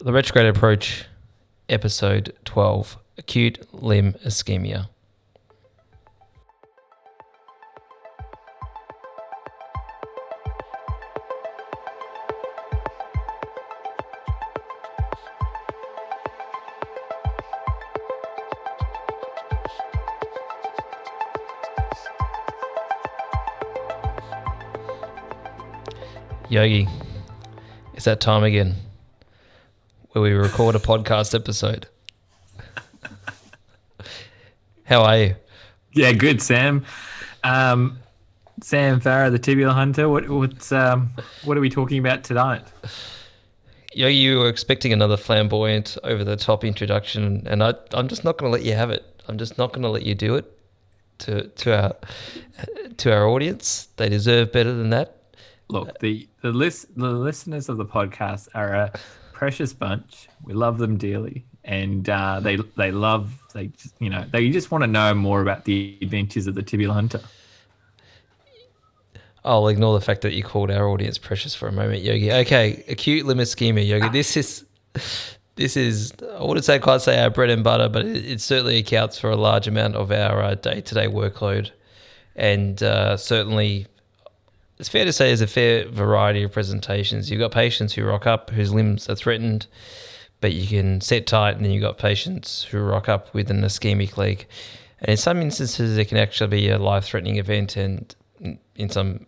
The Retrograde Approach, Episode 12 Acute Limb Ischemia. Yogi, it's that time again where we record a podcast episode. How are you? Yeah, good, Sam. Um, Sam Farah, the tibial hunter. What what's um, what are we talking about tonight? Yogi, you were expecting another flamboyant, over the top introduction, and I, I'm just not going to let you have it. I'm just not going to let you do it to to our to our audience. They deserve better than that. Look, the the list the listeners of the podcast are a precious bunch. We love them dearly, and uh, they they love they you know they just want to know more about the adventures of the tibial hunter. I'll ignore the fact that you called our audience precious for a moment, Yogi. Okay, acute limb ischemia, Yogi. This is this is I wouldn't say quite say our bread and butter, but it, it certainly accounts for a large amount of our day to day workload, and uh, certainly it's fair to say there's a fair variety of presentations. You've got patients who rock up whose limbs are threatened, but you can set tight, and then you've got patients who rock up with an ischemic leg. And in some instances, it can actually be a life threatening event, and in some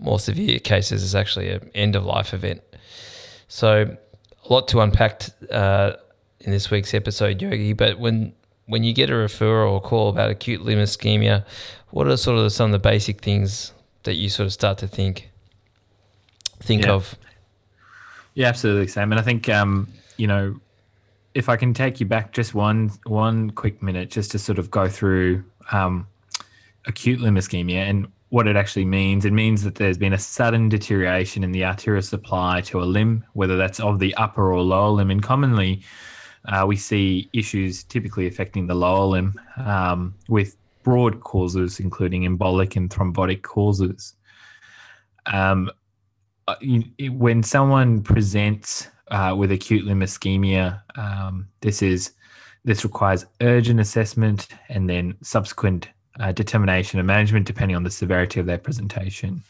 more severe cases, it's actually an end of life event. So, a lot to unpack uh, in this week's episode, Yogi. But when when you get a referral or call about acute limb ischemia, what are sort of some of the basic things that you sort of start to think think Yeah. of. Yeah, absolutely, Sam. And I think um, you know, if I can take you back just one one quick minute, just to sort of go through um, acute limb ischemia and what it actually means. It means that there's been a sudden deterioration in the arterial supply to a limb, whether that's of the upper or lower limb. And commonly, uh, we see issues typically affecting the lower limb um, with broad causes, including embolic and thrombotic causes. Um, uh, when someone presents uh, with acute limb ischemia, um, this is this requires urgent assessment and then subsequent uh, determination and management depending on the severity of their presentation.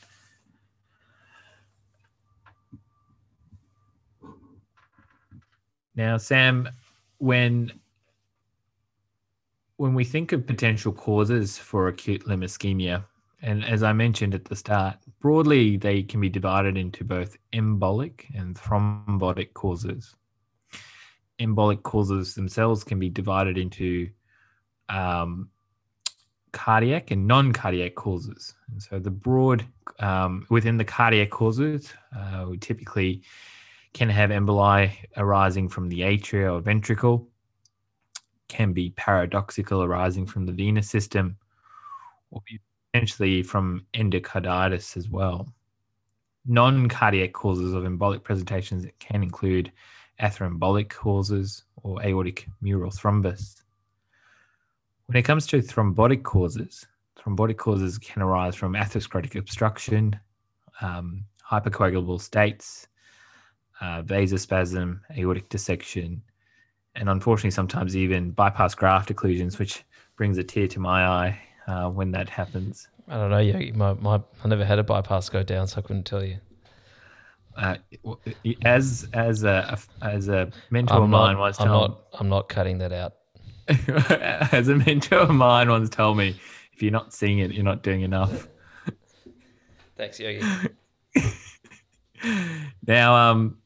Now, Sam, when when we think of potential causes for acute limb ischemia, and as I mentioned at the start, broadly they can be divided into both embolic and thrombotic causes. Embolic causes themselves can be divided into um, cardiac and non-cardiac causes. And so the broad um, within the cardiac causes, uh, we typically can have emboli arising from the atria or ventricle, can be paradoxical arising from the venous system, or potentially from endocarditis as well. Non cardiac causes of embolic presentations can include atheroembolic causes or aortic mural thrombus. When it comes to thrombotic causes, thrombotic causes can arise from atherosclerotic obstruction, um, hypercoagulable states, uh, vasospasm, aortic dissection, and unfortunately, sometimes even bypass graft occlusions, which brings a tear to my eye uh, when that happens. I don't know, Yogi. My, my I never had a bypass go down, so I couldn't tell you. Uh, as as a as a mentor I'm of not, mine once I'm told not. I'm not cutting that out. as a mentor of mine once told me, if you're not seeing it, you're not doing enough. Thanks, Yogi. now, um,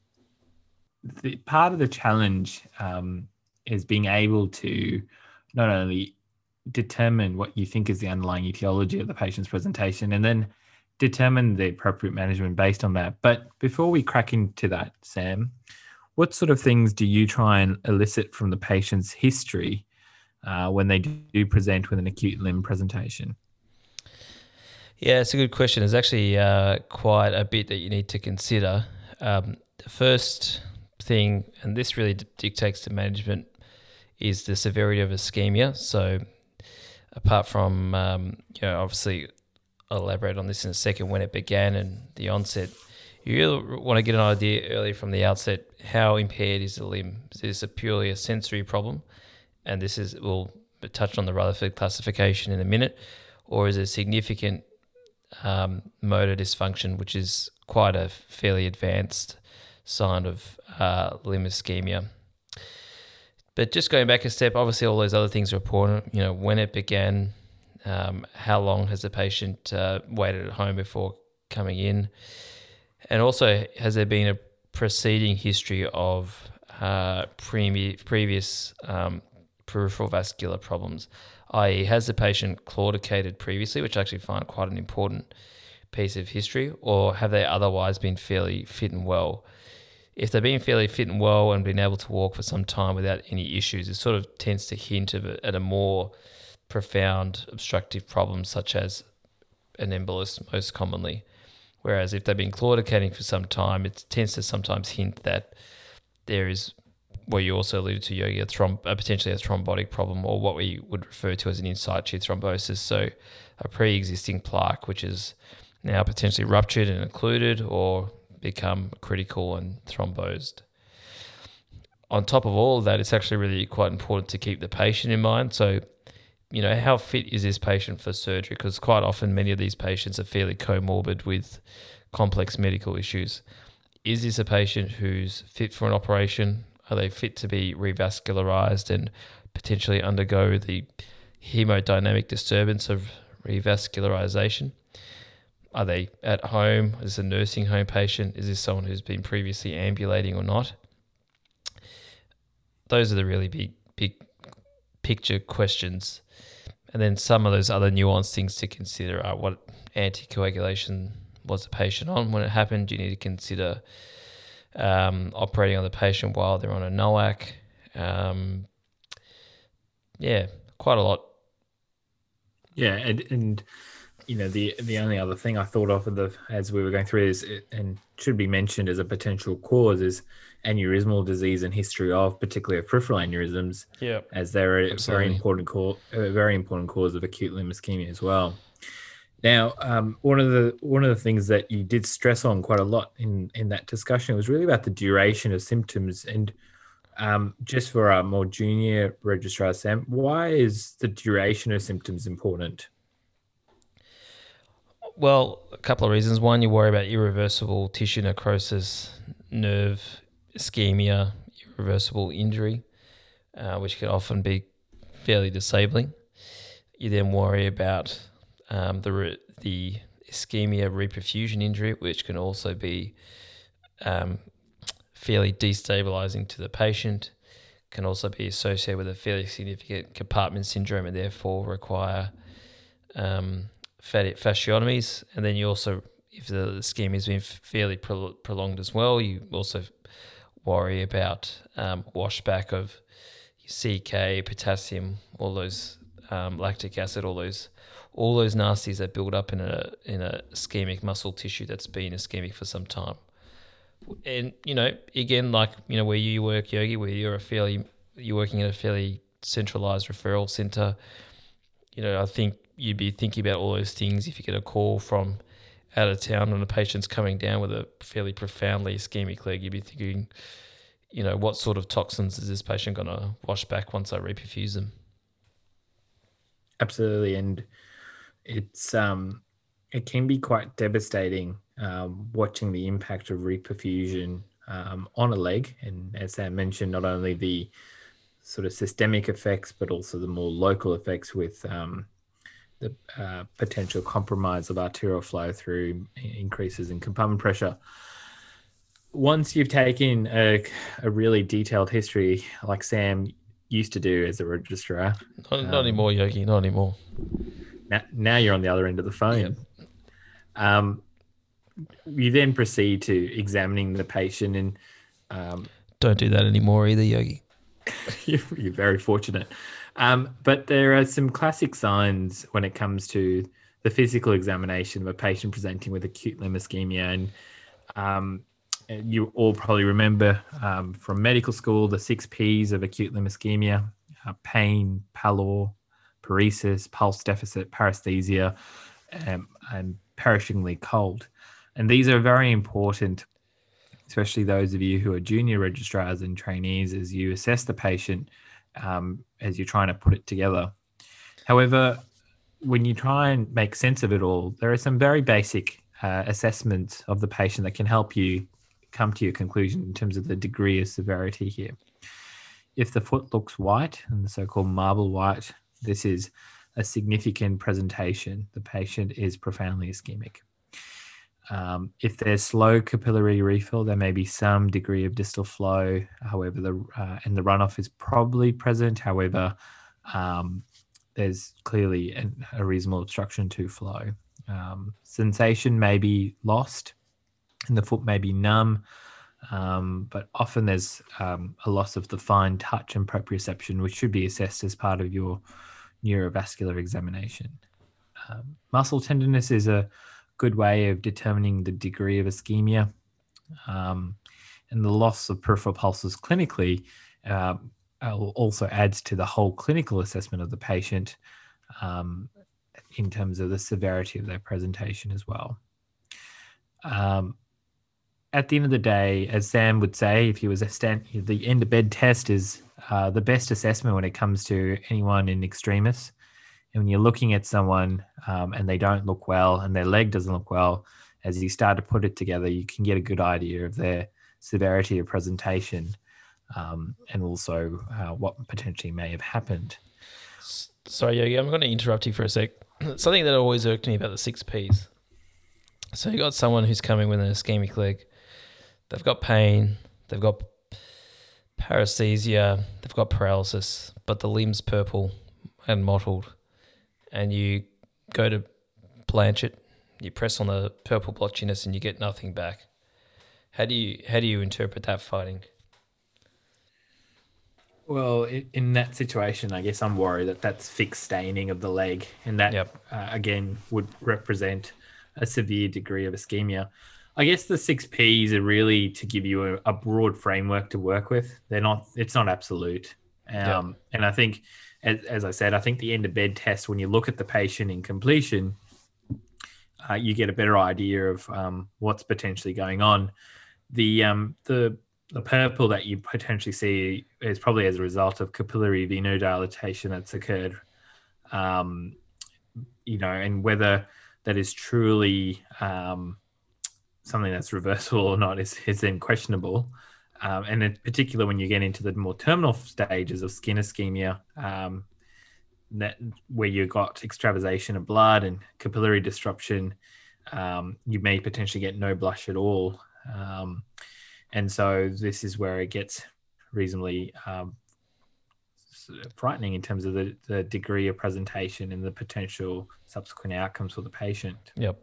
the, part of the challenge um, is being able to not only determine what you think is the underlying etiology of the patient's presentation and then determine the appropriate management based on that. But before we crack into that, Sam, what sort of things do you try and elicit from the patient's history uh, when they do present with an acute limb presentation? Yeah, it's a good question. There's actually uh, quite a bit that you need to consider. Um, first thing, and this really dictates the management, is the severity of ischemia. So, apart from, um, you know, obviously, I'll elaborate on this in a second when it began and the onset, you really want to get an idea early from the outset how impaired is the limb. Is this a purely a sensory problem? And this is we'll touch on the Rutherford classification in a minute, or is it significant um, motor dysfunction, which is quite a fairly advanced sign of uh, limb ischemia. But just going back a step, obviously all those other things are important. You know, when it began, um, how long has the patient uh, waited at home before coming in, and also has there been a preceding history of uh, pre- previous um, peripheral vascular problems, i.e., has the patient claudicated previously, which I actually find quite an important piece of history, or have they otherwise been fairly fit and well? If they've been fairly fit and well and been able to walk for some time without any issues, it sort of tends to hint a, at a more profound obstructive problem, such as an embolus, most commonly. Whereas if they've been claudicating for some time, it tends to sometimes hint that there is what you also alluded to, Yogi, a, a potentially a thrombotic problem, or what we would refer to as an in situ thrombosis. So, a pre existing plaque, which is now potentially ruptured and occluded, or become critical and thrombosed. On top of all of that, it's actually really quite important to keep the patient in mind. So, you know, how fit is this patient for surgery? Because quite often, many of these patients are fairly comorbid with complex medical issues. Is this a patient who's fit for an operation? Are they fit to be revascularized and potentially undergo the hemodynamic disturbance of revascularization? Are they at home? Is this a nursing home patient? Is this someone who's been previously ambulating or not? Those are the really big, big picture questions. And then some of those other nuanced things to consider are what anticoagulation was the patient on when it happened. You need to consider um, operating on the patient while they're on a NOAC. Um, yeah, quite a lot. Yeah, and, and you know the the only other thing I thought of the as we were going through is and should be mentioned as a potential cause is aneurysmal disease and history of particularly of peripheral aneurysms. Yeah, as they're a Absolutely. very important cause, a very important cause of acute limb ischemia as well. Now, um, one of the one of the things that you did stress on quite a lot in in that discussion was really about the duration of symptoms and. Um, just for our more junior registrar, Sam, why is the duration of symptoms important? Well, a couple of reasons. One, you worry about irreversible tissue necrosis, nerve ischemia, irreversible injury, uh, which can often be fairly disabling. You then worry about um, the re- the ischemia reperfusion injury, which can also be um, fairly destabilizing to the patient. Can also be associated with a fairly significant compartment syndrome and therefore require um, fasciotomies, and then you also, if the scheme has been fairly prolonged as well, you also worry about um, washback of CK, potassium, all those um, lactic acid, all those all those nasties that build up in a in a ischemic muscle tissue that's been ischemic for some time. And you know, again, like you know, where you work, Yogi, where you're a fairly you're working in a fairly centralized referral center. You know, I think you'd be thinking about all those things if you get a call from out of town and a patient's coming down with a fairly profoundly ischemic leg, you'd be thinking, you know, what sort of toxins is this patient going to wash back once I reperfuse them? Absolutely, and it's um, it can be quite devastating um, watching the impact of reperfusion um, on a leg, and as Sam mentioned, not only the sort of systemic effects, but also the more local effects with um, the uh, potential compromise of arterial flow through increases in compartment pressure. Once you've taken a, a really detailed history, like Sam used to do as a registrar, not, not um, anymore, Yogi, not anymore. Now, now you're on the other end of the phone. Yep. Um, you then proceed to examining the patient and um, don't do that anymore either, Yogi. you're, you're very fortunate. Um, but there are some classic signs when it comes to the physical examination of a patient presenting with acute limb ischemia. And um, you all probably remember um, from medical school the six P's of acute limb ischemia uh, pain, pallor, paresis, pulse deficit, paresthesia, um, and perishingly cold. And these are very important, especially those of you who are junior registrars and trainees as you assess the patient um, as you're trying to put it together. However, when you try and make sense of it all, there are some very basic uh, assessments of the patient that can help you come to your conclusion in terms of the degree of severity here. If the foot looks white and the so called marble white, this is a significant presentation. The patient is profoundly ischemic. Um, if there's slow capillary refill, there may be some degree of distal flow. However, the uh, and the runoff is probably present. However, um, there's clearly an, a reasonable obstruction to flow. Um, sensation may be lost, and the foot may be numb. Um, but often there's um, a loss of the fine touch and proprioception, which should be assessed as part of your neurovascular examination. Um, muscle tenderness is a good way of determining the degree of ischemia. Um, and the loss of peripheral pulses clinically uh, also adds to the whole clinical assessment of the patient um, in terms of the severity of their presentation as well. Um, at the end of the day, as Sam would say, if he was a stand, the end of bed test is uh, the best assessment when it comes to anyone in extremis. And when you're looking at someone um, and they don't look well and their leg doesn't look well, as you start to put it together, you can get a good idea of their severity of presentation um, and also uh, what potentially may have happened. Sorry, Yogi, I'm going to interrupt you for a sec. Something that always irked me about the six Ps. So you got someone who's coming with an ischemic leg. They've got pain. They've got paresthesia. They've got paralysis, but the limb's purple and mottled and you go to blanch it, you press on the purple blotchiness, and you get nothing back. How do you how do you interpret that fighting? Well, in that situation, I guess I'm worried that that's fixed staining of the leg, and that yep. uh, again would represent a severe degree of ischemia. I guess the six P's are really to give you a, a broad framework to work with. They're not. It's not absolute. Um, yep. And I think as, as I said, I think the end of bed test, when you look at the patient in completion, uh, you get a better idea of um, what's potentially going on. The um, the the purple that you potentially see is probably as a result of capillary venodilatation that's occurred. Um, you know, and whether that is truly um, something that's reversible or not is, is then questionable um, and in particular when you get into the more terminal stages of skin ischemia, um, that where you've got extravasation of blood and capillary disruption, um, you may potentially get no blush at all. Um, and so this is where it gets reasonably um, frightening in terms of the, the degree of presentation and the potential subsequent outcomes for the patient. Yep.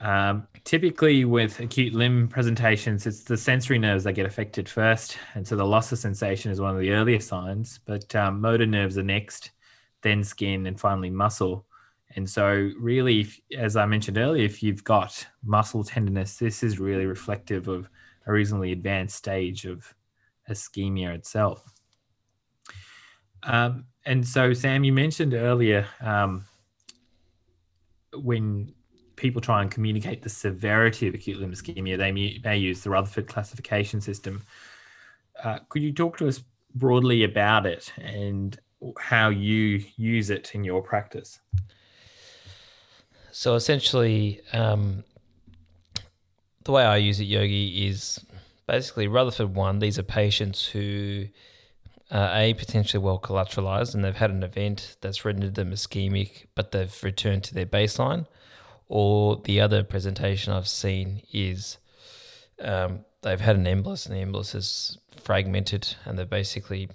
Um, typically, with acute limb presentations, it's the sensory nerves that get affected first. And so the loss of sensation is one of the earlier signs, but um, motor nerves are next, then skin, and finally muscle. And so, really, if, as I mentioned earlier, if you've got muscle tenderness, this is really reflective of a reasonably advanced stage of ischemia itself. Um, and so, Sam, you mentioned earlier um, when people try and communicate the severity of acute limb ischemia, they may, use the Rutherford classification system. Uh, could you talk to us broadly about it and how you use it in your practice? So essentially, um, the way I use it, Yogi, is basically Rutherford one. These are patients who are a potentially well collateralized and they've had an event that's rendered them ischemic, but they've returned to their baseline or the other presentation I've seen is um, they've had an embolus and the embolus is fragmented and they've basically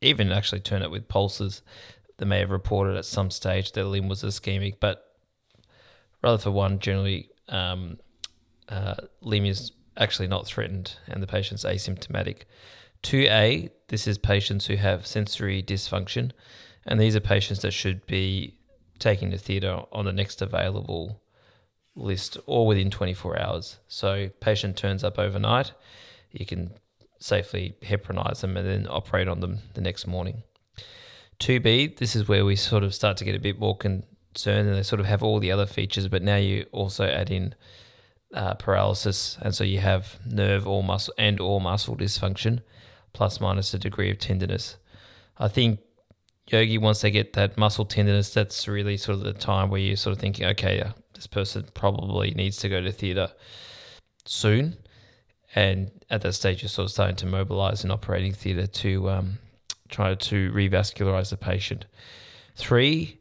even actually turned it with pulses. They may have reported at some stage their limb was ischemic, but Rutherford one, generally um, uh, limb is actually not threatened and the patient's asymptomatic. 2A, this is patients who have sensory dysfunction, and these are patients that should be taken to theatre on the next available list or within 24 hours. So patient turns up overnight, you can safely heparinize them and then operate on them the next morning. 2B, this is where we sort of start to get a bit more concerned and they sort of have all the other features, but now you also add in uh, paralysis, and so you have nerve or muscle and or muscle dysfunction, plus minus a degree of tenderness. I think yogi once they get that muscle tenderness, that's really sort of the time where you're sort of thinking, okay, this person probably needs to go to theatre soon, and at that stage you're sort of starting to mobilize an operating theatre to um, try to revascularize the patient. Three,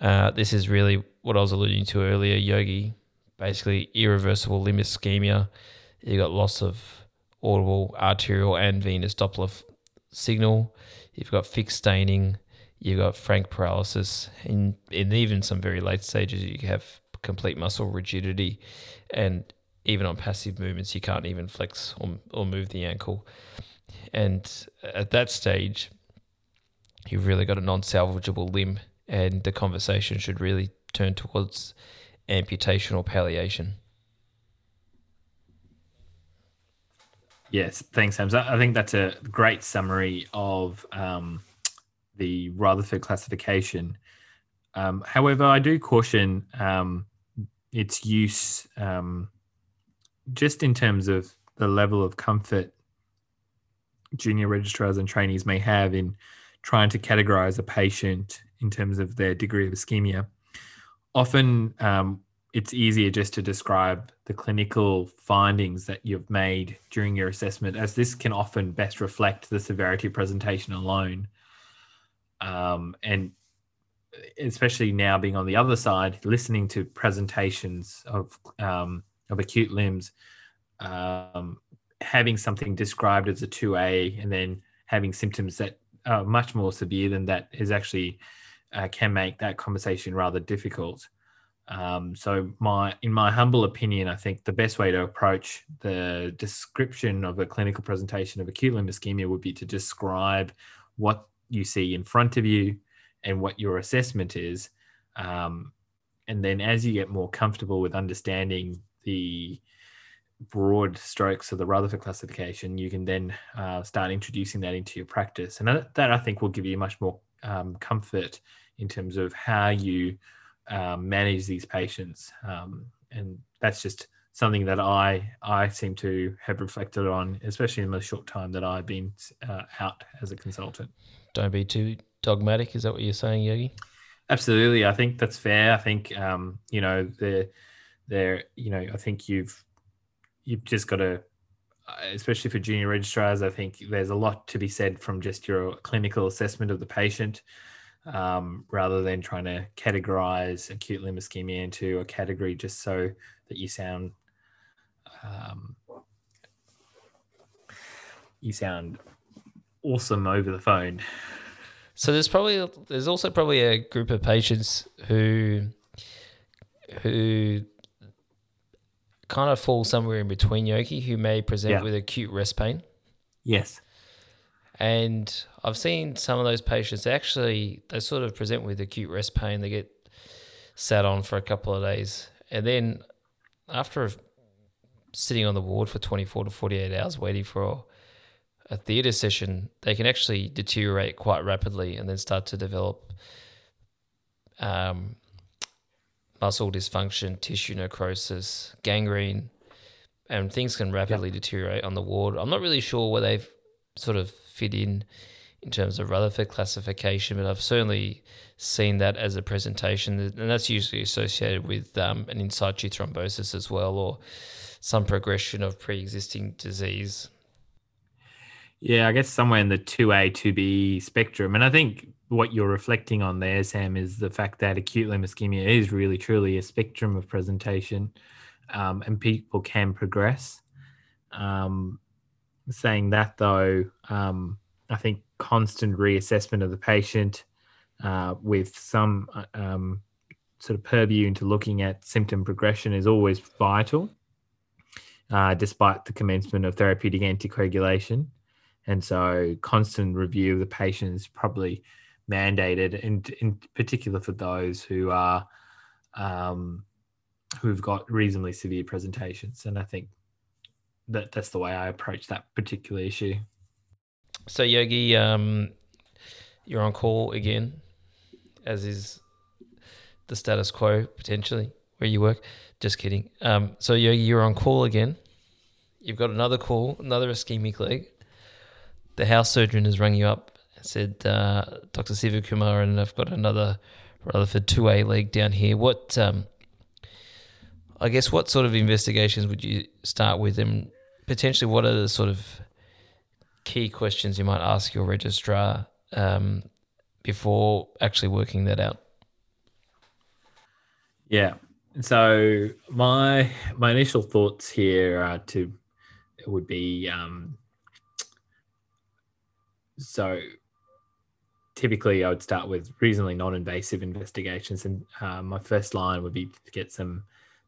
uh, this is really what I was alluding to earlier, yogi basically irreversible limb ischemia. You've got loss of audible, arterial, and venous Doppler signal. You've got fixed staining. You've got frank paralysis. In in even some very late stages, you have complete muscle rigidity, and even on passive movements, you can't even flex or, or move the ankle. And at that stage, you've really got a non-salvageable limb, and the conversation should really turn towards amputation or palliation. Yes, thanks, Sam. I think that's a great summary of um, the Rutherford classification. Um, however, I do caution um, its use um, just in terms of the level of comfort junior registrars and trainees may have in trying to categorize a patient in terms of their degree of ischemia often um, it's easier just to describe the clinical findings that you've made during your assessment, as this can often best reflect the severity presentation alone. Um, and especially now being on the other side, listening to presentations of um, of acute limbs, um, having something described as a 2A and then having symptoms that are much more severe than that is actually uh, can make that conversation rather difficult. Um, so, my in my humble opinion, I think the best way to approach the description of a clinical presentation of acute limb ischemia would be to describe what you see in front of you and what your assessment is. Um, and then, as you get more comfortable with understanding the broad strokes of the Rutherford classification, you can then uh, start introducing that into your practice. And that, I think will give you much more um, comfort in terms of how you um, manage these patients. Um, and that's just something that I I seem to have reflected on, especially in the short time that I've been uh, out as a consultant. Don't be too dogmatic. Is that what you're saying, Yogi? Absolutely. I think that's fair. I think um, you know the there you know I think you've you've just got to especially for junior registrars, I think there's a lot to be said from just your clinical assessment of the patient um, rather than trying to categorize acute limb ischemia into a category just so that you sound um, you sound awesome over the phone. So there's probably there's also probably a group of patients who who kind of fall somewhere in between Yogi who may present yeah. with acute rest pain. Yes. And I've seen some of those patients actually, they sort of present with acute rest pain. They get sat on for a couple of days. And then after sitting on the ward for 24 to 48 hours waiting for a theatre session, they can actually deteriorate quite rapidly and then start to develop um, muscle dysfunction, tissue necrosis, gangrene, and things can rapidly yep. deteriorate on the ward. I'm not really sure where they've sort of fit in in terms of Rutherford classification, but I've certainly seen that as a presentation, and that's usually associated with um, an in situ thrombosis as well, or some progression of pre-existing disease. Yeah, I guess somewhere in the two A, two B spectrum, and I think what you're reflecting on there, Sam, is the fact that acute limb ischemia is really truly a spectrum of presentation, um, and people can progress. Um, saying that though, um, I think constant reassessment of the patient uh, with some uh, um, sort of purview into looking at symptom progression is always vital, uh, despite the commencement of therapeutic anticoagulation. And so, constant review of the patient is probably mandated, and in particular for those who are um, who've got reasonably severe presentations. And I think that that's the way I approach that particular issue. So Yogi, um, you're on call again, as is the status quo potentially. where you work. Just kidding. Um, so you're, you're on call again. You've got another call, another ischemic leg. The house surgeon has rung you up and said, uh, Dr. Sivakumar, and I've got another Rutherford 2A leg down here. What, um, I guess, what sort of investigations would you start with, and potentially what are the sort of key questions you might ask your registrar um, before actually working that out? Yeah. So my my initial thoughts here are to would be um, so typically I would start with reasonably non-invasive investigations, and uh, my first line would be to get some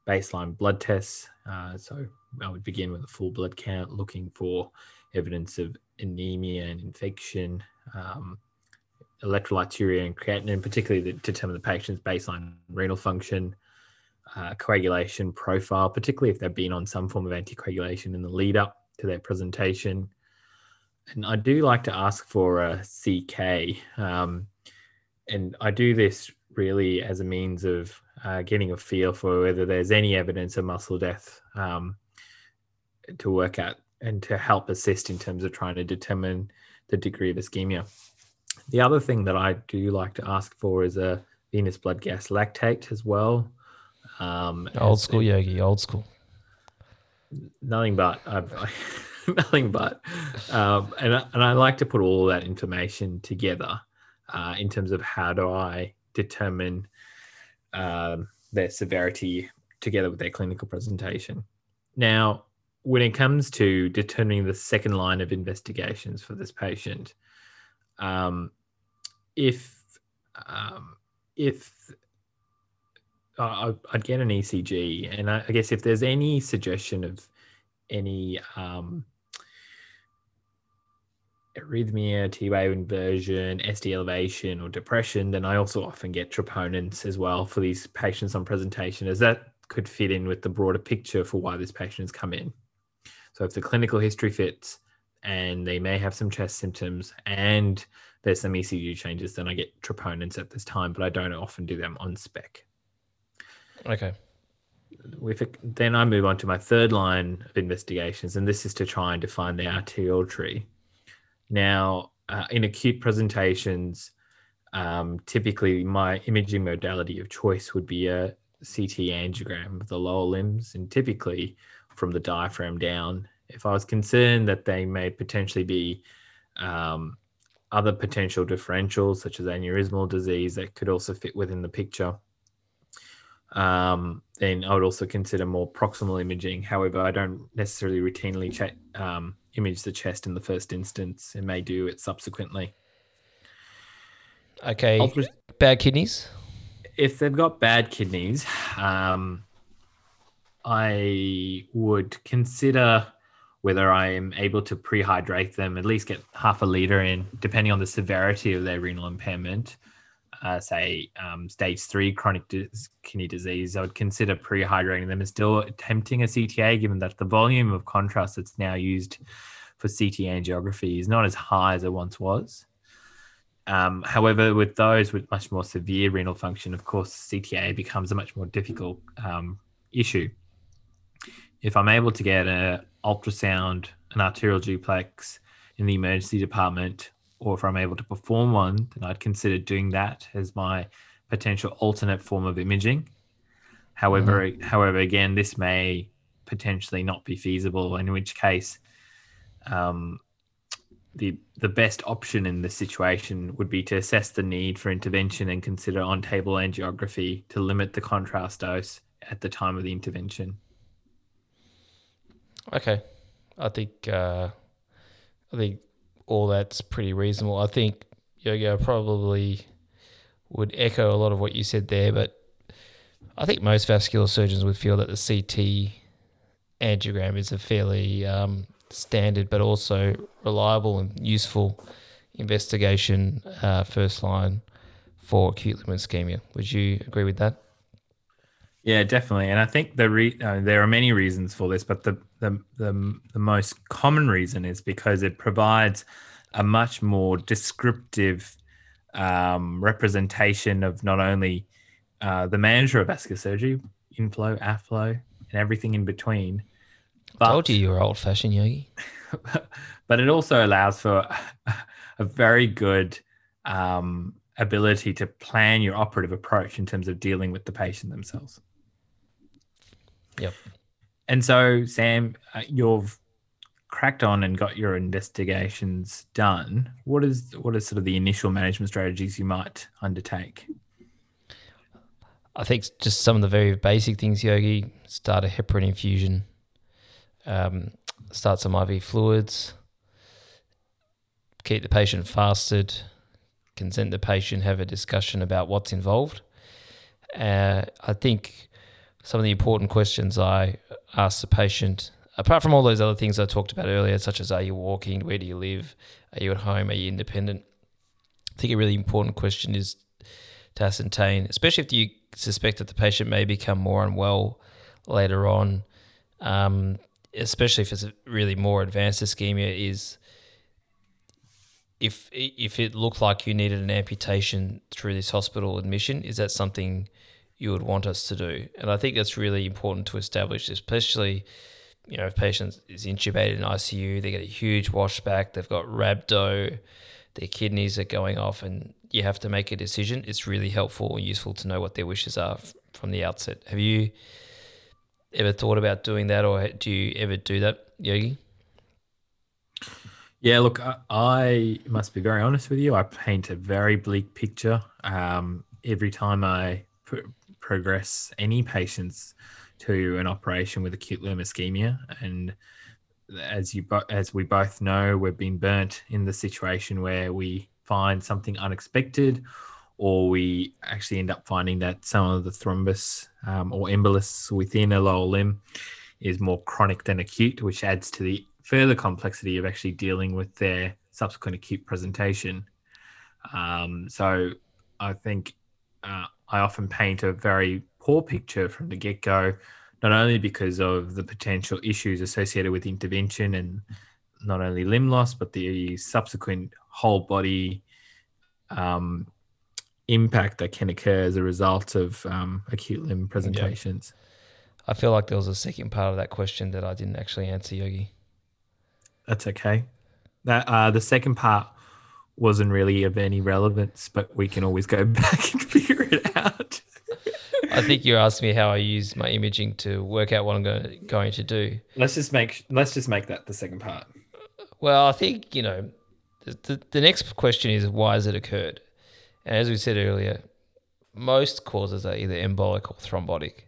baseline blood tests. Uh, so I would begin with a full blood count, looking for evidence of anemia and infection, um, electrolytes, urea, and creatinine, particularly to determine the patient's baseline renal function, uh, coagulation profile, particularly if they've been on some form of anticoagulation in the lead up to their presentation. And I do like to ask for a CK. Um, and I do this really as a means of uh, getting a feel for whether there's any evidence of muscle death um, to work at and to help assist in terms of trying to determine the degree of ischemia. The other thing that I do like to ask for is a venous blood gas lactate as well. Um, old school yogi, old school. Nothing but I've, nothing but, um, and and I like to put all that information together uh, in terms of how do I determine um, their severity together with their clinical presentation. Now, when it comes to determining the second line of investigations for this patient, um, if um, if I'd get an ECG, and I, guess if there's any suggestion of any um, arrhythmia, T-wave inversion, ST elevation, or depression, then I also often get troponins as well for these patients on presentation, as that could fit in with the broader picture for why this patient has come in. So if the clinical history fits and they may have some chest symptoms and there's some ECG changes, then I get troponins at this time, but I don't often do them on spec. Okay. Then I move on to my third line of investigations, and this is to try and define the arterial tree. Now, uh, in acute presentations, um, typically my imaging modality of choice would be a CT angiogram of the lower limbs, and typically from the diaphragm down. If I was concerned that they may potentially be um, other potential differentials, such as aneurysmal disease, that could also fit within the picture, um, then I would also consider more proximal imaging. However, I don't necessarily routinely check, um, image the chest in the first instance and may do it subsequently. Okay. bad kidneys? If they've got bad kidneys, um, I would consider whether I am able to prehydrate them, at least get half a liter in, depending on the severity of their renal impairment uh, say um, stage three chronic kidney disease, I would consider pre-hydrating them and still attempting a CTA, given that the volume of contrast that's now used for CT angiography is not as high as it once was. Um, however, with those with much more severe renal function, of course, CTA becomes a much more difficult um, issue. If I'm able to get an ultrasound, an arterial duplex in the emergency department or if I'm able to perform one, then I'd consider doing that as my potential alternate form of imaging. However, mm-hmm. however, again, this may potentially not be feasible. In which case, um, the the best option in this situation would be to assess the need for intervention and consider on table angiography to limit the contrast dose at the time of the intervention. Okay, I think uh, I think all that's pretty reasonable. I think Yogi probably would echo a lot of what you said there, but I think most vascular surgeons would feel that the CT angiogram is a fairly um, standard but also reliable and useful investigation uh, first line for acute limb ischemia. Would you agree with that? Yeah, definitely. And I think the re- uh, there are many reasons for this, but the, the, the the most common reason is because it provides a much more descriptive um, representation of not only uh, the manager of vascular surgery, inflow, outflow, and everything in between. I told you you were old fashioned, Yogi. but it also allows for a very good um, ability to plan your operative approach in terms of dealing with the patient themselves. Yep. And so, Sam, uh, you've cracked on and got your investigations done. What is what are sort of the initial management strategies you might undertake? I think just some of the very basic things, Yogi. Start a heparin infusion. Um, start some IV fluids. Keep the patient fasted. Consent the patient. Have a discussion about what's involved. Uh, I think some of the important questions I ask the patient, apart from all those other things I talked about earlier, such as are you walking, where do you live, are you at home, are you independent? I think a really important question is to ascertain, especially if you suspect that the patient may become more unwell later on, um, especially if it's really more advanced ischemia, is if if it looked like you needed an amputation through this hospital admission, is that something you would want us to do? And I think that's really important to establish, especially you know if patient is intubated in ICU, they get a huge washback, they've got rhabdo, their kidneys are going off, and you have to make a decision. It's really helpful and useful to know what their wishes are from the outset. Have you ever thought about doing that, or do you ever do that, Yogi? Yeah, look, I must be very honest with you. I paint a very bleak picture um, every time I progress any patients to an operation with acute limb ischemia. And as you as we both know, we've been burnt in the situation where we find something unexpected, or we actually end up finding that some of the thrombus um, or embolus within a lower limb is more chronic than acute, which adds to the further complexity of actually dealing with their subsequent acute presentation. Um, so I think uh, I often paint a very poor picture from the get go, not only because of the potential issues associated with intervention and not only limb loss, but the subsequent whole body um, impact that can occur as a result of um, acute limb presentations. I feel like there was a second part of that question that I didn't actually answer, Yogi. That's okay. That uh, the second part wasn't really of any relevance, but we can always go back and figure it out. I think you asked me how I use my imaging to work out what I'm going to, going to do. Let's just make let's just make that the second part. Well, I think you know the, the, the next question is why has it occurred? And as we said earlier, most causes are either embolic or thrombotic.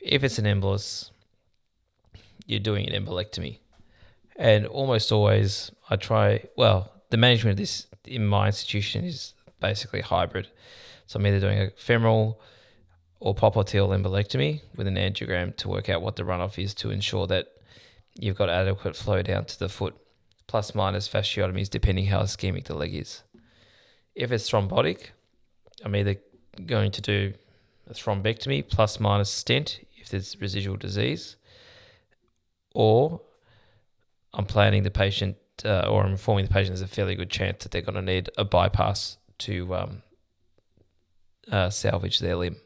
If it's an embolus, you're doing an embolectomy. And almost always, I try, well, the management of this in my institution is basically hybrid. So I'm either doing a femoral or popliteal embolectomy with an angiogram to work out what the runoff is to ensure that you've got adequate flow down to the foot, plus minus fasciotomies, depending how ischemic the leg is. If it's thrombotic, I'm either going to do a thrombectomy plus minus stent if there's residual disease, or I'm planning the patient uh, or informing the patient there's a fairly good chance that they're going to need a bypass to um, uh, salvage their limb.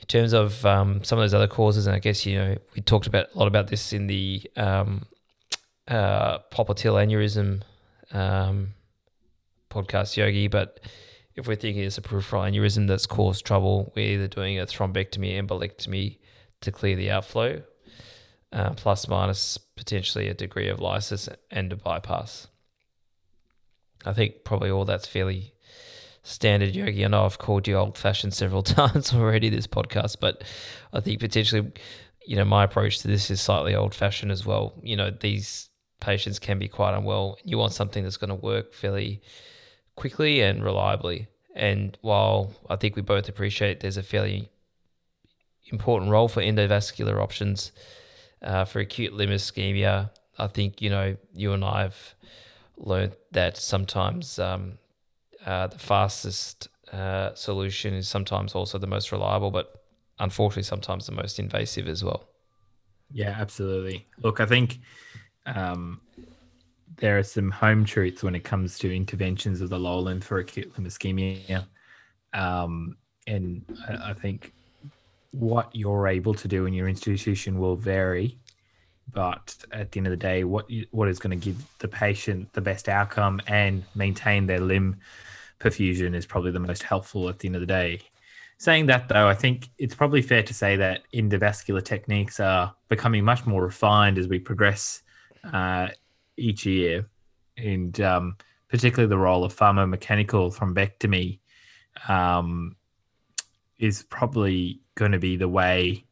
In terms of um, some of those other causes, and I guess you know we talked about a lot about this in the um, uh, popliteal aneurysm um, podcast, Yogi. But if we're thinking it's a peripheral aneurysm that's caused trouble, we're either doing a thrombectomy, embolectomy to clear the outflow, uh, plus minus potentially a degree of lysis and a bypass. I think probably all that's fairly standard yogi. I know I've called you old fashioned several times already this podcast, but I think potentially, you know, my approach to this is slightly old fashioned as well. You know, these patients can be quite unwell. You want something that's going to work fairly quickly and reliably. And while I think we both appreciate there's a fairly important role for endovascular options, uh, for acute limb ischemia, I think you know you and I have learned that sometimes um, uh, the fastest uh, solution is sometimes also the most reliable, but unfortunately sometimes the most invasive as well. Yeah, absolutely. Look, I think um, there are some home truths when it comes to interventions of the lower limb for acute limb ischemia. Um, and I, I think what you're able to do in your institution will vary but at the end of the day, what you, what is going to give the patient the best outcome and maintain their limb perfusion is probably the most helpful at the end of the day. Saying that though, I think it's probably fair to say that endovascular techniques are becoming much more refined as we progress uh, each year, and um, particularly the role of pharmacomechanical thrombectomy um, is probably going to be the way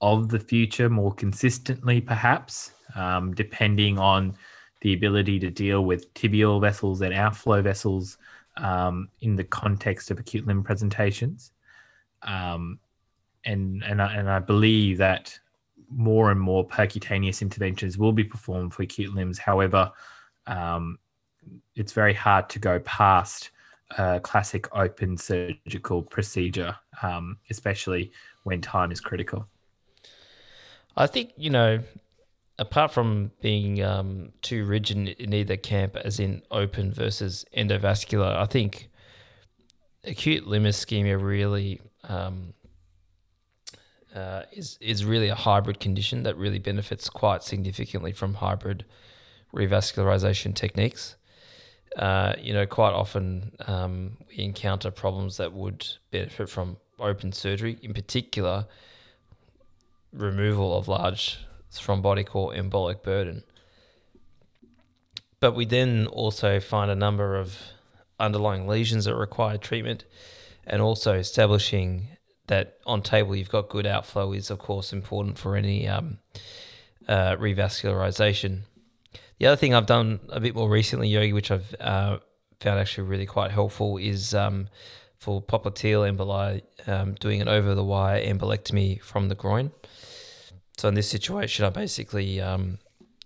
of the future more consistently, perhaps, um, depending on the ability to deal with tibial vessels and outflow vessels um, in the context of acute limb presentations. Um, and, and, I, and I believe that more and more percutaneous interventions will be performed for acute limbs. However, um, it's very hard to go past a classic open surgical procedure, um, especially when time is critical. I think you know, apart from being um, too rigid in either camp, as in open versus endovascular, I think acute limb ischemia really um, uh, is is really a hybrid condition that really benefits quite significantly from hybrid revascularization techniques. Uh, you know, quite often um, we encounter problems that would benefit from open surgery, in particular removal of large thrombotic or embolic burden. But we then also find a number of underlying lesions that require treatment, and also establishing that on table you've got good outflow is, of course, important for any um, uh, revascularization. The other thing I've done a bit more recently, Yogi, which I've uh, found actually really quite helpful, is um, for popliteal emboli, um, doing an over the wire embolectomy from the groin. So in this situation, I basically um,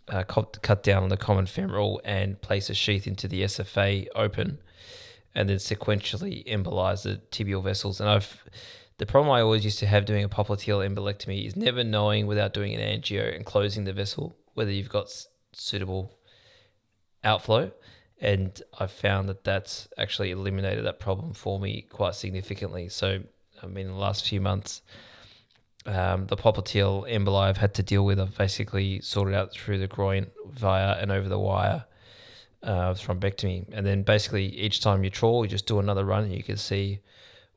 uh, cut, down on the common femoral and place a sheath into the SFA open, and then sequentially embolize the tibial vessels. And I've the problem I always used to have doing a popliteal embolectomy is never knowing without doing an angio and closing the vessel whether you've got suitable outflow. And I've found that that's actually eliminated that problem for me quite significantly. So, I mean, in the last few months, um, the popliteal emboli I've had to deal with, I've basically sorted out through the groin via and over the wire uh, thrombectomy. And then basically each time you trawl, you just do another run and you can see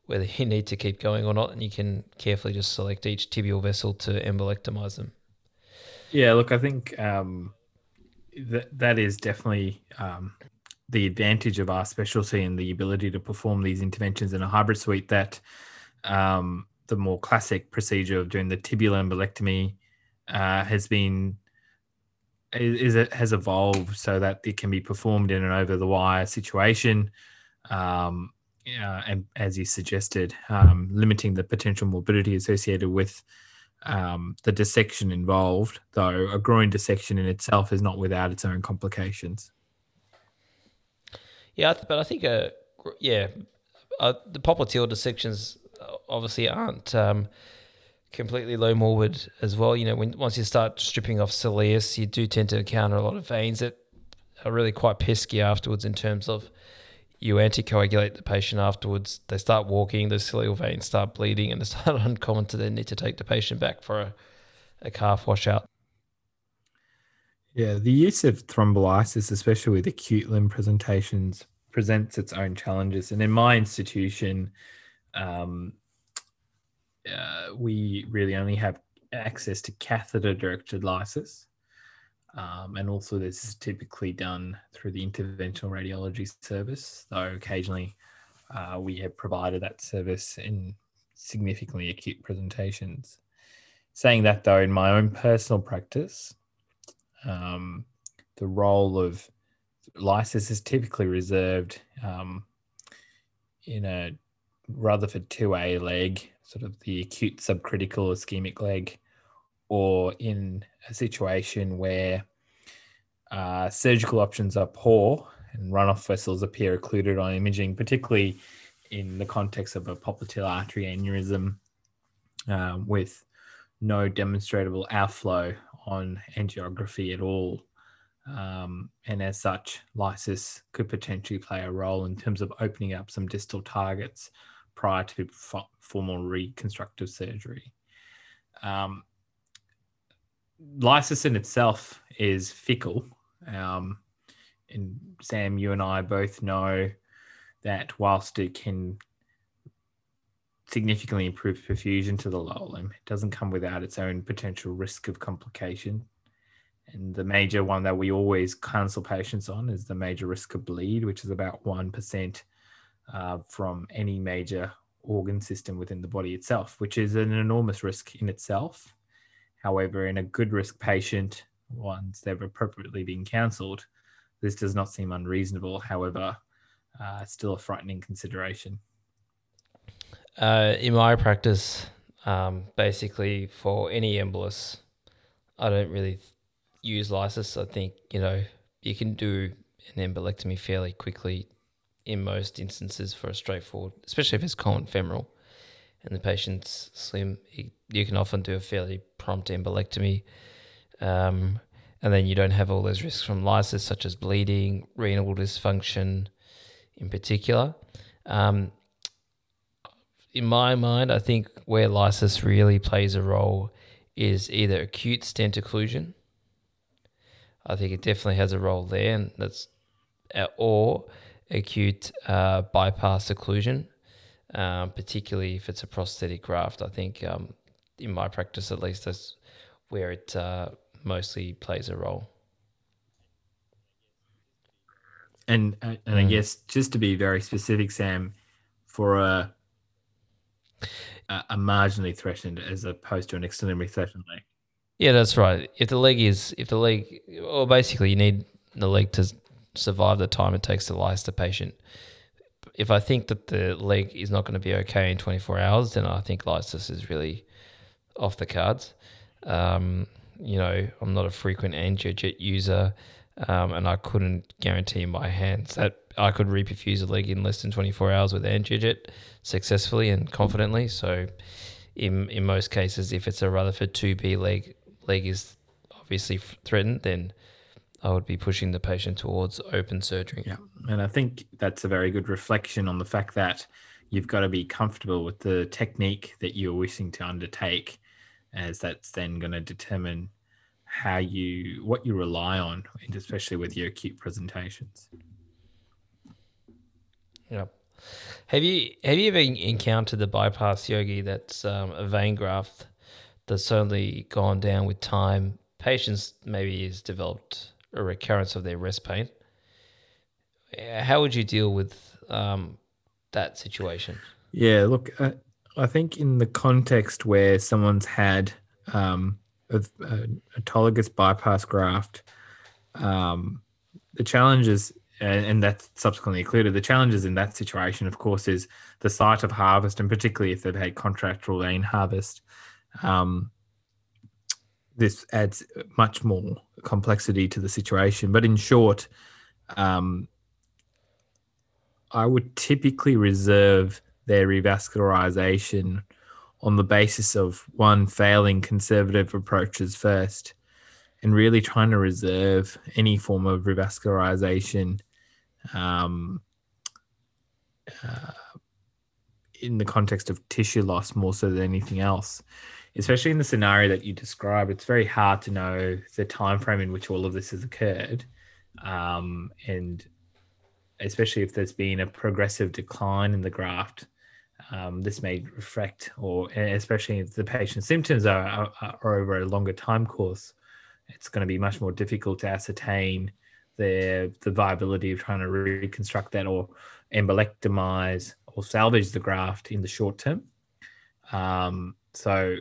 whether you need to keep going or not. And you can carefully just select each tibial vessel to embolectomize them. Yeah, look, I think um, that, that is definitely um, the advantage of our specialty and the ability to perform these interventions in a hybrid suite that. Um, the more classic procedure of doing the tibial embolectomy uh, has been is, it has evolved so that it can be performed in an over the wire situation. Um, uh, and as you suggested, um, limiting the potential morbidity associated with um, the dissection involved, though a groin dissection in itself is not without its own complications. Yeah, but I think, uh, yeah, uh, the popliteal dissections obviously aren't um, completely low morbid as well. You know, when once you start stripping off soleus, you do tend to encounter a lot of veins that are really quite pesky afterwards in terms of you anticoagulate the patient afterwards. They start walking, the soleal veins start bleeding, and it's not uncommon to then need to take the patient back for a, a calf washout. Yeah, the use of thrombolysis, especially with acute limb presentations, presents its own challenges. And in my institution, um, uh, we really only have access to catheter directed lysis. Um, and also, this is typically done through the interventional radiology service, though occasionally uh, we have provided that service in significantly acute presentations. Saying that, though, in my own personal practice, um, the role of lysis is typically reserved um, in a Rutherford 2A leg sort of the acute subcritical ischemic leg, or in a situation where uh, surgical options are poor and runoff vessels appear occluded on imaging, particularly in the context of a popliteal artery aneurysm um, with no demonstrable outflow on angiography at all. Um, and as such, lysis could potentially play a role in terms of opening up some distal targets prior to formal reconstructive surgery. Um, lysis in itself is fickle. Um, and Sam, you and I both know that whilst it can significantly improve perfusion to the lower limb, it doesn't come without its own potential risk of complication. And the major one that we always counsel patients on is the major risk of bleed, which is about 1% uh, from any major organ system within the body itself, which is an enormous risk in itself. However, in a good risk patient, once they've appropriately been counseled, this does not seem unreasonable. However, uh, still a frightening consideration. Uh, in my practice, um, basically for any embolus, I don't really use lysis. I think you know you can do an embolectomy fairly quickly in most instances for a straightforward, especially if it's common femoral and the patient's slim. You can often do a fairly prompt embolectomy. Um, and then you don't have all those risks from lysis, such as bleeding, renal dysfunction in particular. Um, in my mind, I think where lysis really plays a role is either acute stent occlusion. I think it definitely has a role there, and that's or acute uh, bypass occlusion, um, particularly if it's a prosthetic graft. I think um, in my practice, at least, that's where it uh, mostly plays a role. And uh, and mm. I guess just to be very specific, Sam, for a a marginally threatened as opposed to an extremely threatened leg. Yeah, that's right. If the leg is, if the leg, or basically you need the leg to survive the time it takes to lyse the patient. If I think that the leg is not going to be okay in 24 hours, then I think lysis is really off the cards. Um, you know, I'm not a frequent angiojet user, um, and I couldn't guarantee in my hands that I could reperfuse a leg in less than 24 hours with angiojet successfully and confidently. So, in in most cases, if it's a Rutherford 2B leg, leg is obviously threatened, then I would be pushing the patient towards open surgery. Yeah. And I think that's a very good reflection on the fact that you've got to be comfortable with the technique that you're wishing to undertake, as that's then going to determine how you what you rely on, and especially with your acute presentations. Yeah. Have you have you ever encountered the bypass yogi that's um, a vein graft that's only gone down with time? Patients maybe has developed a recurrence of their rest pain. How would you deal with um, that situation? Yeah, look, I, I, think in the context where someone's had um, a, a, autologous bypass graft, um, the challenges, and, that's subsequently occluded, the challenges in that situation, of course, is the site of harvest, and particularly if they've had contralateral vein harvest. Um, this adds much more complexity to the situation. But in short, um, I would typically reserve their revascularization on the basis of one failing conservative approaches first and really trying to reserve any form of revascularization um, uh, in the context of tissue loss more so than anything else especially in the scenario that you describe, it's very hard to know the time frame in which all of this has occurred, um, and especially if there's been a progressive decline in the graft. Um, this may reflect, or especially if the patient's symptoms are, are, are over a longer time course, it's going to be much more difficult to ascertain the the viability of trying to reconstruct that or embolectomize or salvage the graft in the short term. Um, so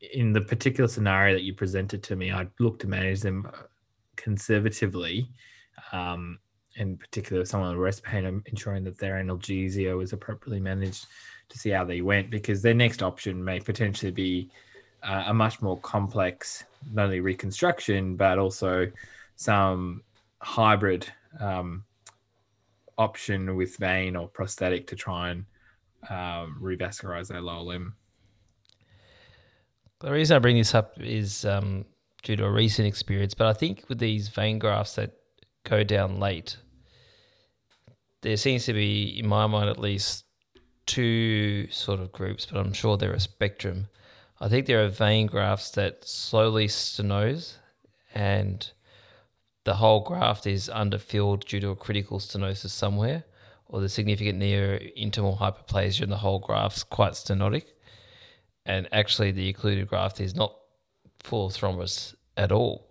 in the particular scenario that you presented to me, I'd look to manage them conservatively. Um, in particular, someone with rest pain, I'm ensuring that their analgesia is appropriately managed to see how they went, because their next option may potentially be uh, a much more complex, not only reconstruction, but also some hybrid um, option with vein or prosthetic to try and um, revascularize their lower limb. The reason I bring this up is um, due to a recent experience, but I think with these vein grafts that go down late, there seems to be, in my mind at least, two sort of groups, but I'm sure they're a spectrum. I think there are vein grafts that slowly stenose and the whole graft is underfilled due to a critical stenosis somewhere or the significant neo-intimal hyperplasia and the whole graft's quite stenotic. And actually the occluded graft is not full of thrombus at all.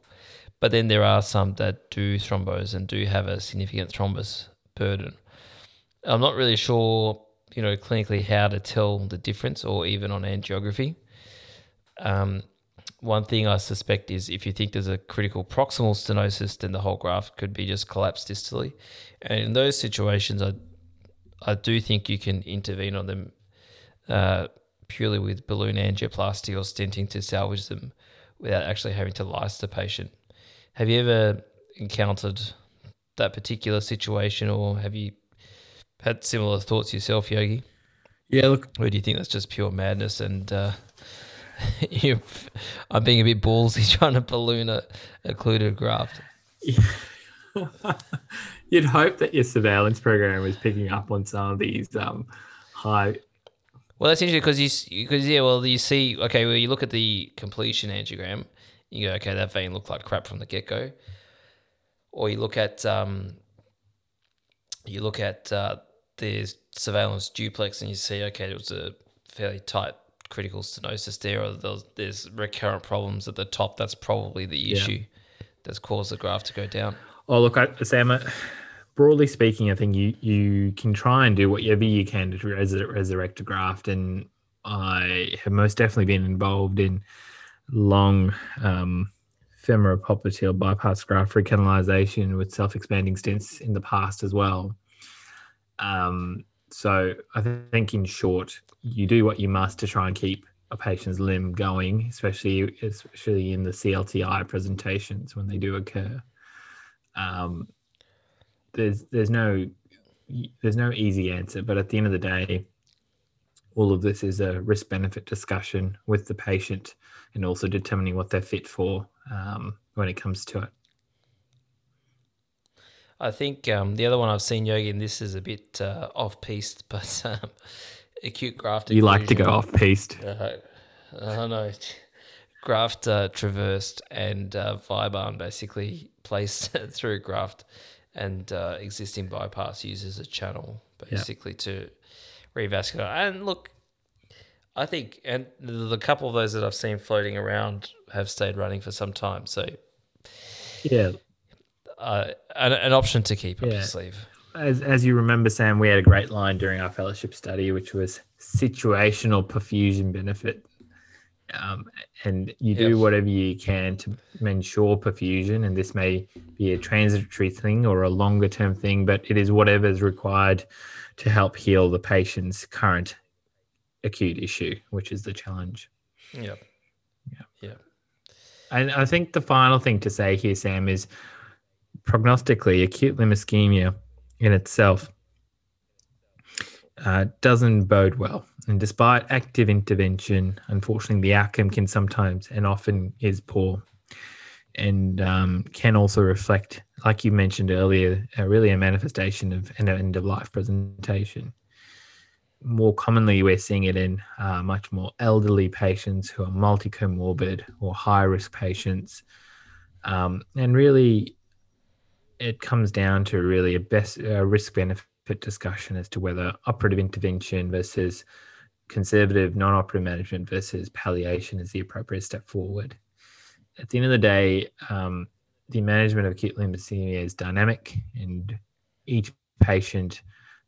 But then there are some that do thrombose and do have a significant thrombus burden. I'm not really sure, you know, clinically how to tell the difference or even on angiography. Um, one thing I suspect is if you think there's a critical proximal stenosis, then the whole graft could be just collapsed distally. And in those situations, I, I do think you can intervene on them uh, purely with balloon angioplasty or stenting to salvage them without actually having to lyse the patient. Have you ever encountered that particular situation, or have you had similar thoughts yourself, Yogi? Yeah, look, Or do you think that's just pure madness and uh, you, I'm being a bit ballsy trying to balloon a occluded graft? you'd hope that your surveillance program was picking up on some of these um, high. Well, that's interesting because you because yeah, well you see okay, well you look at the completion angiogram, you go okay that vein looked like crap from the get go, or you look at um, you look at uh, the surveillance duplex and you see okay it was a fairly tight critical stenosis there, or there's, there's recurrent problems at the top. That's probably the Yeah. issue that's caused the graft to go down. Oh, look, I, Sam. Broadly speaking, I think you you can try and do whatever you can to resur- resurrect a graft, and I have most definitely been involved in long um, femoropopliteal bypass graft recanalization with self-expanding stents in the past as well. Um, so I think, in short, you do what you must to try and keep a patient's limb going, especially especially in the CLTI presentations when they do occur. Um, there's there's no there's no easy answer, but at the end of the day, all of this is a risk benefit discussion with the patient and also determining what they're fit for um, when it comes to it. I think um, the other one I've seen Yogi, and this is a bit uh, off piste, but um, acute graft. You like to go off piste. Uh, I know. Graft uh, traversed and uh, Viabahn basically placed through graft and uh, existing bypass uses a channel basically to revasculate. And look, I think, and the, the couple of those that I've seen floating around have stayed running for some time. So Yeah, uh, an, an option to keep up Yeah. your sleeve. as, as you remember, Sam, we had a great line during our fellowship study, which was situational perfusion benefit. Um, and you do Yeah. whatever you can to ensure perfusion, and this may be a transitory thing or a longer term thing, but it is whatever is required to help heal the patient's current acute issue, which is the challenge. Yep. Yeah. Yeah. And I think the final thing to say here, Sam, is prognostically, acute limb ischemia in itself uh, doesn't bode well. And despite active intervention, unfortunately, the outcome can sometimes and often is poor and um, can also reflect, like you mentioned earlier, uh, really a manifestation of an end of life presentation. More commonly, we're seeing it in uh, much more elderly patients who are multi-comorbid or high-risk patients, um, and really, it comes down to really a best uh, risk-benefit discussion as to whether operative intervention versus conservative non-operative management versus palliation is the appropriate step forward. At the end of the day, um, the management of acute ischemia is dynamic, and each patient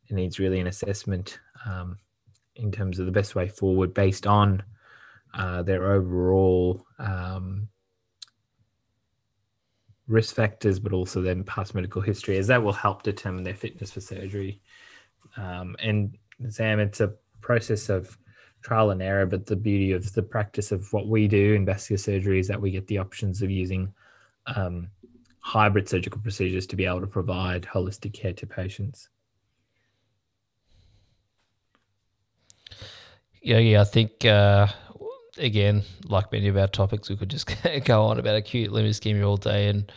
needs really an assessment um, in terms of the best way forward based on uh, their overall um, risk factors, but also then past medical history, as that will help determine their fitness for surgery. Um, and Sam, it's a process of trial and error, but the beauty of the practice of what we do in vascular surgery is that we get the options of using um, hybrid surgical procedures to be able to provide holistic care to patients. Yeah, yeah. I think uh, again, like many of our topics, we could just go on about acute limb ischemia all day and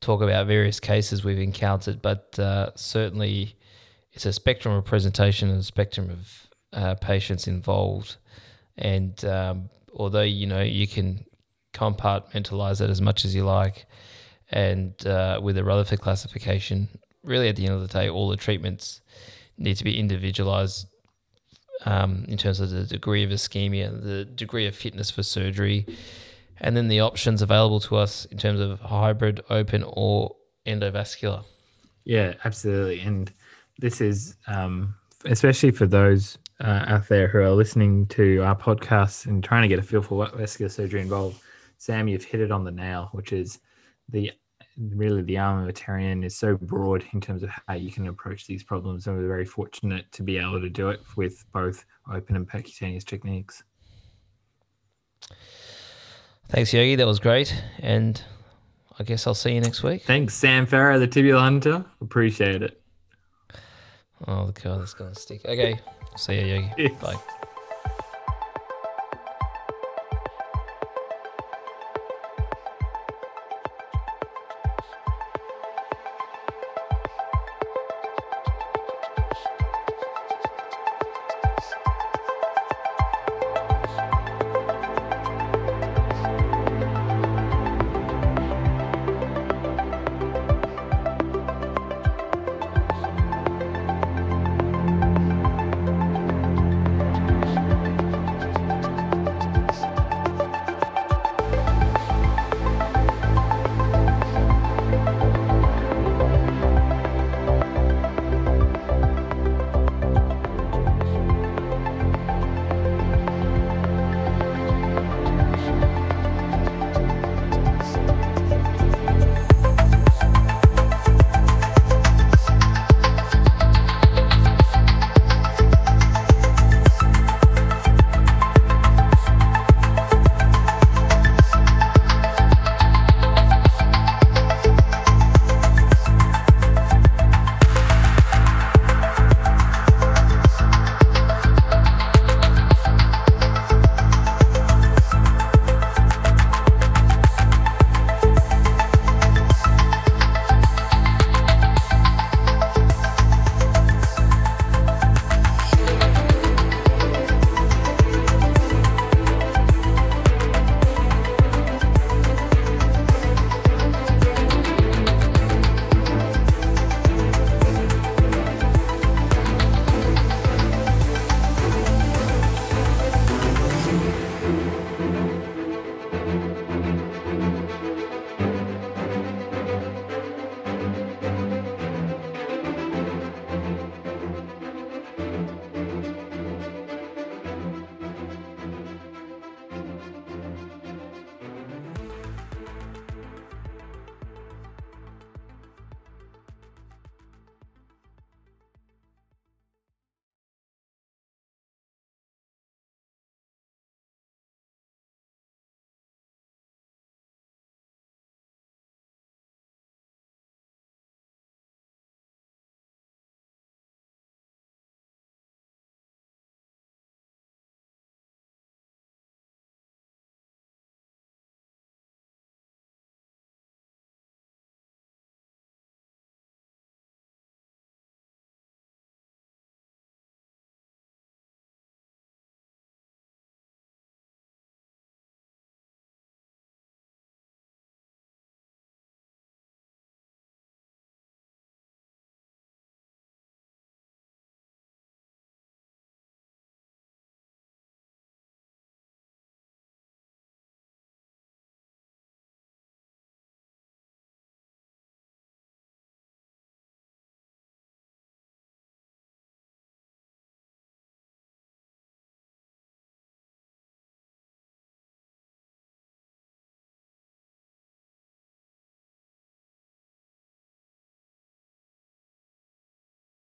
talk about various cases we've encountered. But uh, certainly, it's a spectrum of presentation and a spectrum of uh, patients involved, and um, although you know you can compartmentalize it as much as you like, and uh, with the Rutherford classification, really at the end of the day, all the treatments need to be individualized um, in terms of the degree of ischemia, the degree of fitness for surgery, and then the options available to us in terms of hybrid, open, or endovascular. Yeah, absolutely. And this is um, especially for those uh, out there who are listening to our podcast and trying to get a feel for what vascular surgery involves. Sam, you've hit it on the nail, which is the really the armamentarium is so broad in terms of how you can approach these problems, and we're very fortunate to be able to do it with both open and percutaneous techniques. Thanks, Yogi. That was great, and I guess I'll see you next week. Thanks, Sam Farrow, the tibial hunter. Appreciate it. Oh god, that's gonna stick. Okay, see you, Yogi. Yeah. Bye.